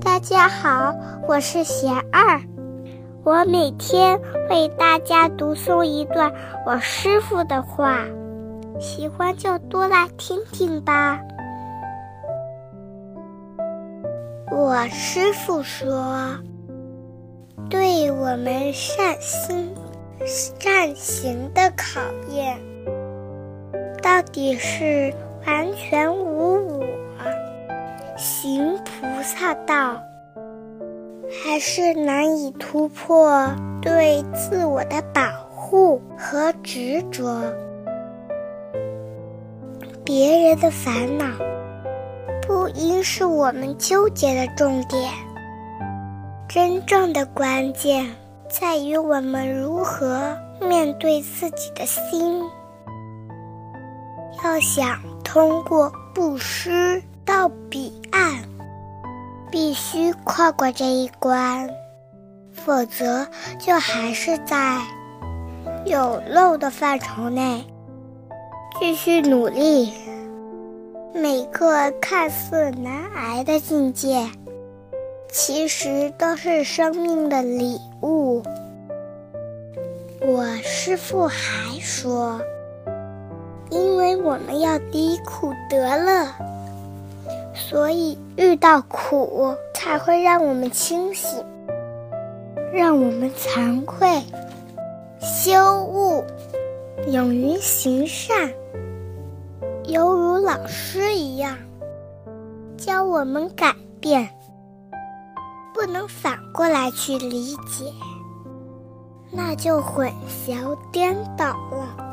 大家好，我是贤二，我每天为大家读诵一段我师傅的话，喜欢就多来听听吧。我师傅说，对我们善心、善行的考验，到底是完全无。菩萨道，还是难以突破对自我的保护和执着。别人的烦恼，不应是我们纠结的重点。真正的关键在于我们如何面对自己的心。要想通过布施。到彼岸，必须跨过这一关，否则就还是在有漏的范畴内继续努力。每个看似难挨的境界，其实都是生命的礼物。我师父还说，因为我们要离苦得乐。所以，遇到苦才会让我们清醒，让我们惭愧、修悟、勇于行善，犹如老师一样教我们改变。不能反过来去理解，那就混淆颠倒了。